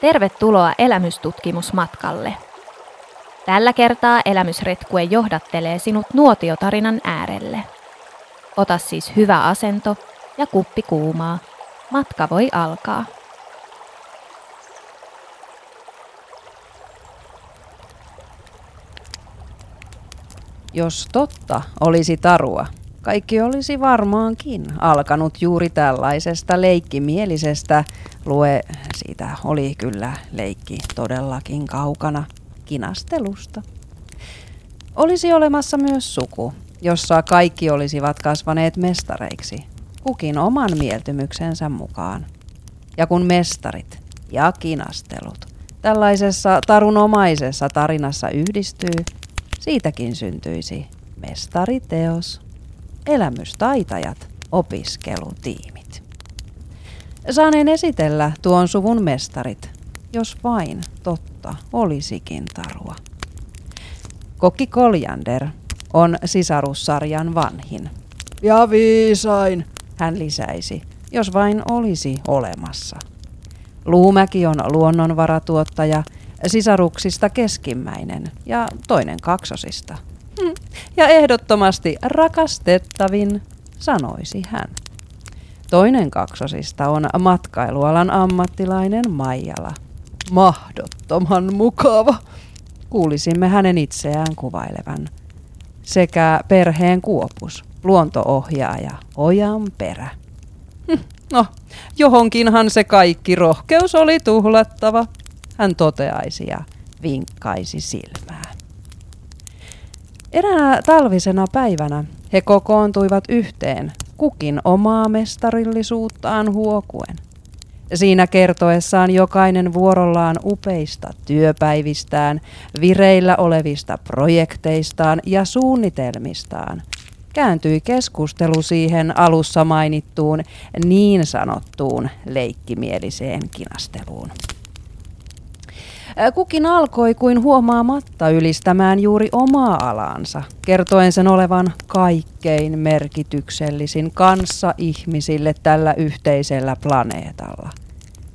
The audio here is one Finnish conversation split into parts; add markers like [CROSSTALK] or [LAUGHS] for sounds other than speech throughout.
Tervetuloa elämystutkimusmatkalle. Tällä kertaa elämysretkue johdattelee sinut nuotiotarinan äärelle. Ota siis hyvä asento ja kuppi kuumaa. Matka voi alkaa. Jos totta olisi tarua, kaikki olisi varmaankin alkanut juuri tällaisesta leikkimielisestä, lue siitä oli kyllä leikki todellakin kaukana, kinastelusta. Olisi olemassa myös suku, jossa kaikki olisivat kasvaneet mestareiksi, kukin oman mieltymyksensä mukaan. Ja kun mestarit ja kinastelut tällaisessa tarunomaisessa tarinassa yhdistyy, siitäkin syntyisi mestariteos, elämystaitajat, opiskelutiimit. Saaneen esitellä tuon suvun mestarit, jos vain totta olisikin tarua. Kokki Koljander on sisarussarjan vanhin. Ja viisain, hän lisäisi, jos vain olisi olemassa. Luumäki on luonnonvaratuottaja, sisaruksista keskimmäinen ja toinen kaksosista. Ja ehdottomasti rakastettavin, sanoisi hän. Toinen kaksosista on matkailualan ammattilainen Maijala. Mahdottoman mukava, kuulisimme hänen itseään kuvailevan. Sekä perheen kuopus, luontoohjaaja Ojan perä. Hm, no, johonkinhan se kaikki rohkeus oli tuhlattava, hän toteaisi ja vinkkaisi silmää. Eräänä talvisena päivänä he kokoontuivat yhteen, kukin omaa mestarillisuuttaan huokuen. Siinä kertoessaan jokainen vuorollaan upeista työpäivistään, vireillä olevista projekteistaan ja suunnitelmistaan, kääntyi keskustelu siihen alussa mainittuun niin sanottuun leikkimieliseen kinasteluun. Kukin alkoi kuin huomaamatta ylistämään juuri omaa alaansa, kertoen sen olevan kaikkein merkityksellisin kanssa ihmisille tällä yhteisellä planeetalla.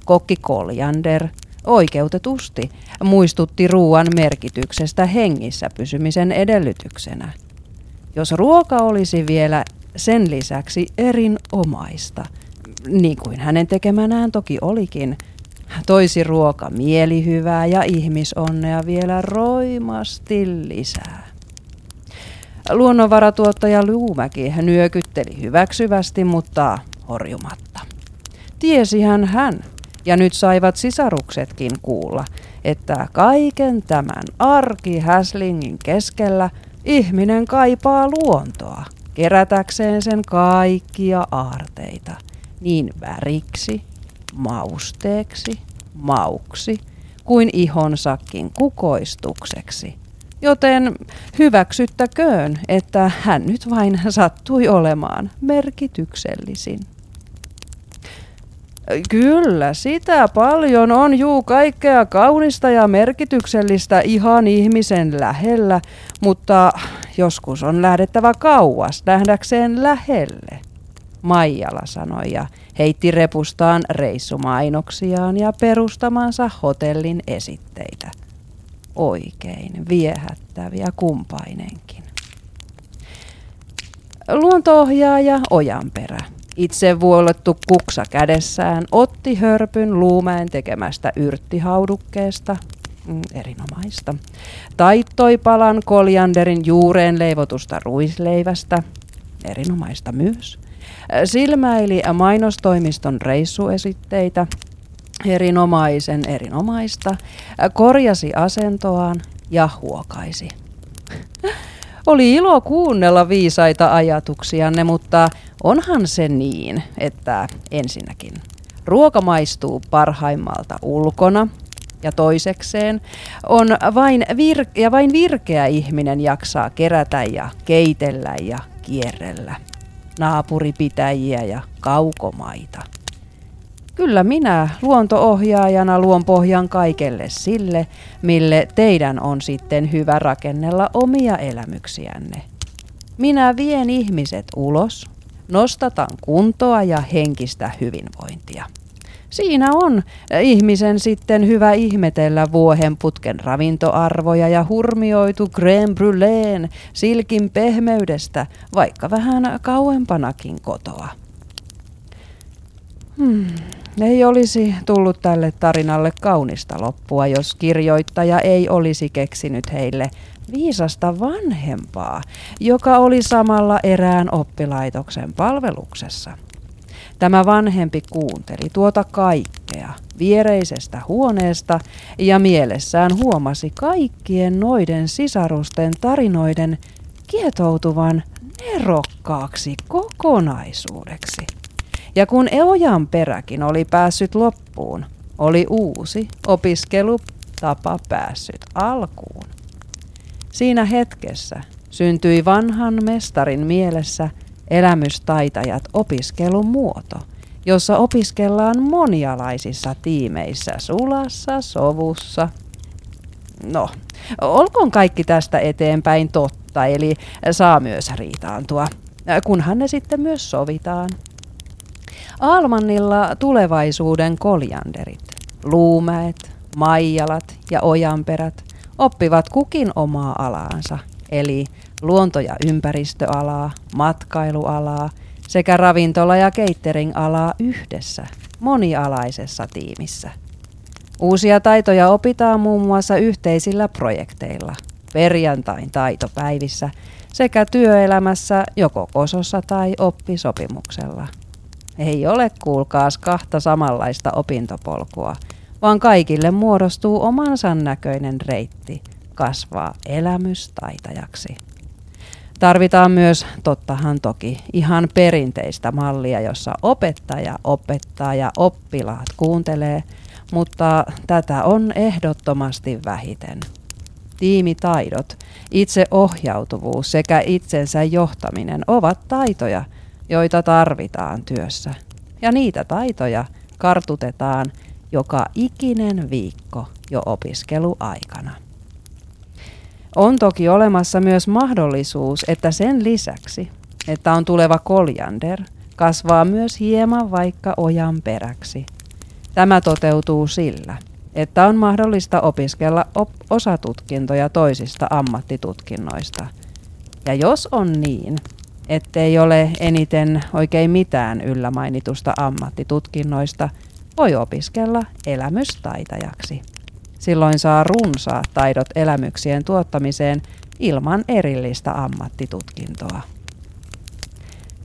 Kokki Koljander oikeutetusti muistutti ruoan merkityksestä hengissä pysymisen edellytyksenä. Jos ruoka olisi vielä sen lisäksi erinomaista, niin kuin hänen tekemänään toki olikin – toisi ruoka mielihyvää ja ihmisonnea vielä roimasti lisää. Luonnonvaratuottaja Luumäki nyökytteli hyväksyvästi, mutta horjumatta. Tiesihän hän, ja nyt saivat sisaruksetkin kuulla, että kaiken tämän arki Häslingin keskellä ihminen kaipaa luontoa, kerätäkseen sen kaikkia aarteita, niin väriksi mausteeksi, mauksi kuin ihonsakin kukoistukseksi. Joten hyväksyttäköön, että hän nyt vain sattui olemaan merkityksellisin. Kyllä, sitä paljon on juu kaikkea kaunista ja merkityksellistä ihan ihmisen lähellä, mutta joskus on lähdettävä kauas nähdäkseen lähelle. Maijala sanoi ja heitti repustaan reissumainoksiaan ja perustamansa hotellin esitteitä. Oikein viehättäviä kumpainenkin. Luontoohjaaja Ojanperä, itse vuolettu kuksa kädessään, otti hörpyn luumäen tekemästä yrttihaudukkeesta, mm, erinomaista, taittoi palan koljanderin juureen leivotusta ruisleivästä, erinomaista myös, silmäili mainostoimiston reissuesitteitä, erinomaisen erinomaista, korjasi asentoaan ja huokaisi. [LAUGHS] Oli ilo kuunnella viisaita ajatuksianne, mutta onhan se niin, että ensinnäkin ruoka maistuu parhaimmalta ulkona ja toisekseen on vain, vir- ja vain virkeä ihminen jaksaa kerätä ja keitellä ja kierrellä naapuripitäjiä ja kaukomaita. Kyllä minä luontoohjaajana luon pohjan kaikelle sille, mille teidän on sitten hyvä rakennella omia elämyksiänne. Minä vien ihmiset ulos, nostatan kuntoa ja henkistä hyvinvointia. Siinä on ihmisen sitten hyvä ihmetellä vuohenputken ravintoarvoja ja hurmioitu crème brûleen silkin pehmeydestä, vaikka vähän kauempanakin kotoa. Hmm. Ei olisi tullut tälle tarinalle kaunista loppua, jos kirjoittaja ei olisi keksinyt heille viisasta vanhempaa, joka oli samalla erään oppilaitoksen palveluksessa. Tämä vanhempi kuunteli tuota kaikkea viereisestä huoneesta ja mielessään huomasi kaikkien noiden sisarusten tarinoiden kietoutuvan nerokkaaksi kokonaisuudeksi. Ja kun Eojan peräkin oli päässyt loppuun, oli uusi opiskelutapa päässyt alkuun. Siinä hetkessä syntyi vanhan mestarin mielessä elämystaitajat opiskelumuoto, jossa opiskellaan monialaisissa tiimeissä sulassa, sovussa. No, olkoon kaikki tästä eteenpäin totta, eli saa myös riitaantua, kunhan ne sitten myös sovitaan. Almannilla tulevaisuuden koljanderit, luumäet, maijalat ja ojanperät oppivat kukin omaa alaansa, eli luonto- ja ympäristöalaa, matkailualaa sekä ravintola- ja catering-alaa yhdessä, monialaisessa tiimissä. Uusia taitoja opitaan muun muassa yhteisillä projekteilla, perjantain taitopäivissä sekä työelämässä joko kosossa tai oppisopimuksella. Ei ole kuulkaas kahta samanlaista opintopolkua, vaan kaikille muodostuu omansa näköinen reitti kasvaa elämystaitajaksi. Tarvitaan myös, tottahan toki, ihan perinteistä mallia, jossa opettaja opettaa ja oppilaat kuuntelee, mutta tätä on ehdottomasti vähiten. Tiimitaidot, itseohjautuvuus sekä itsensä johtaminen ovat taitoja, joita tarvitaan työssä. Ja niitä taitoja kartutetaan joka ikinen viikko jo opiskeluaikana. On toki olemassa myös mahdollisuus, että sen lisäksi, että on tuleva koljander, kasvaa myös hieman vaikka ojan peräksi. Tämä toteutuu sillä, että on mahdollista opiskella op- osatutkintoja toisista ammattitutkinnoista. Ja jos on niin, ettei ole eniten oikein mitään yllä mainitusta ammattitutkinnoista, voi opiskella elämystaitajaksi. Silloin saa runsaat taidot elämyksien tuottamiseen ilman erillistä ammattitutkintoa.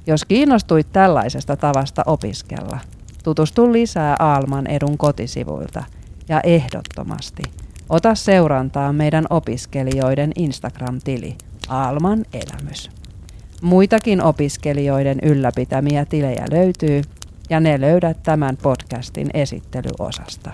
Jos kiinnostuit tällaisesta tavasta opiskella, tutustu lisää Aalman edun kotisivuilta ja ehdottomasti ota seurantaa meidän opiskelijoiden Instagram-tili Aalman elämys. Muitakin opiskelijoiden ylläpitämiä tilejä löytyy ja ne löydät tämän podcastin esittelyosasta.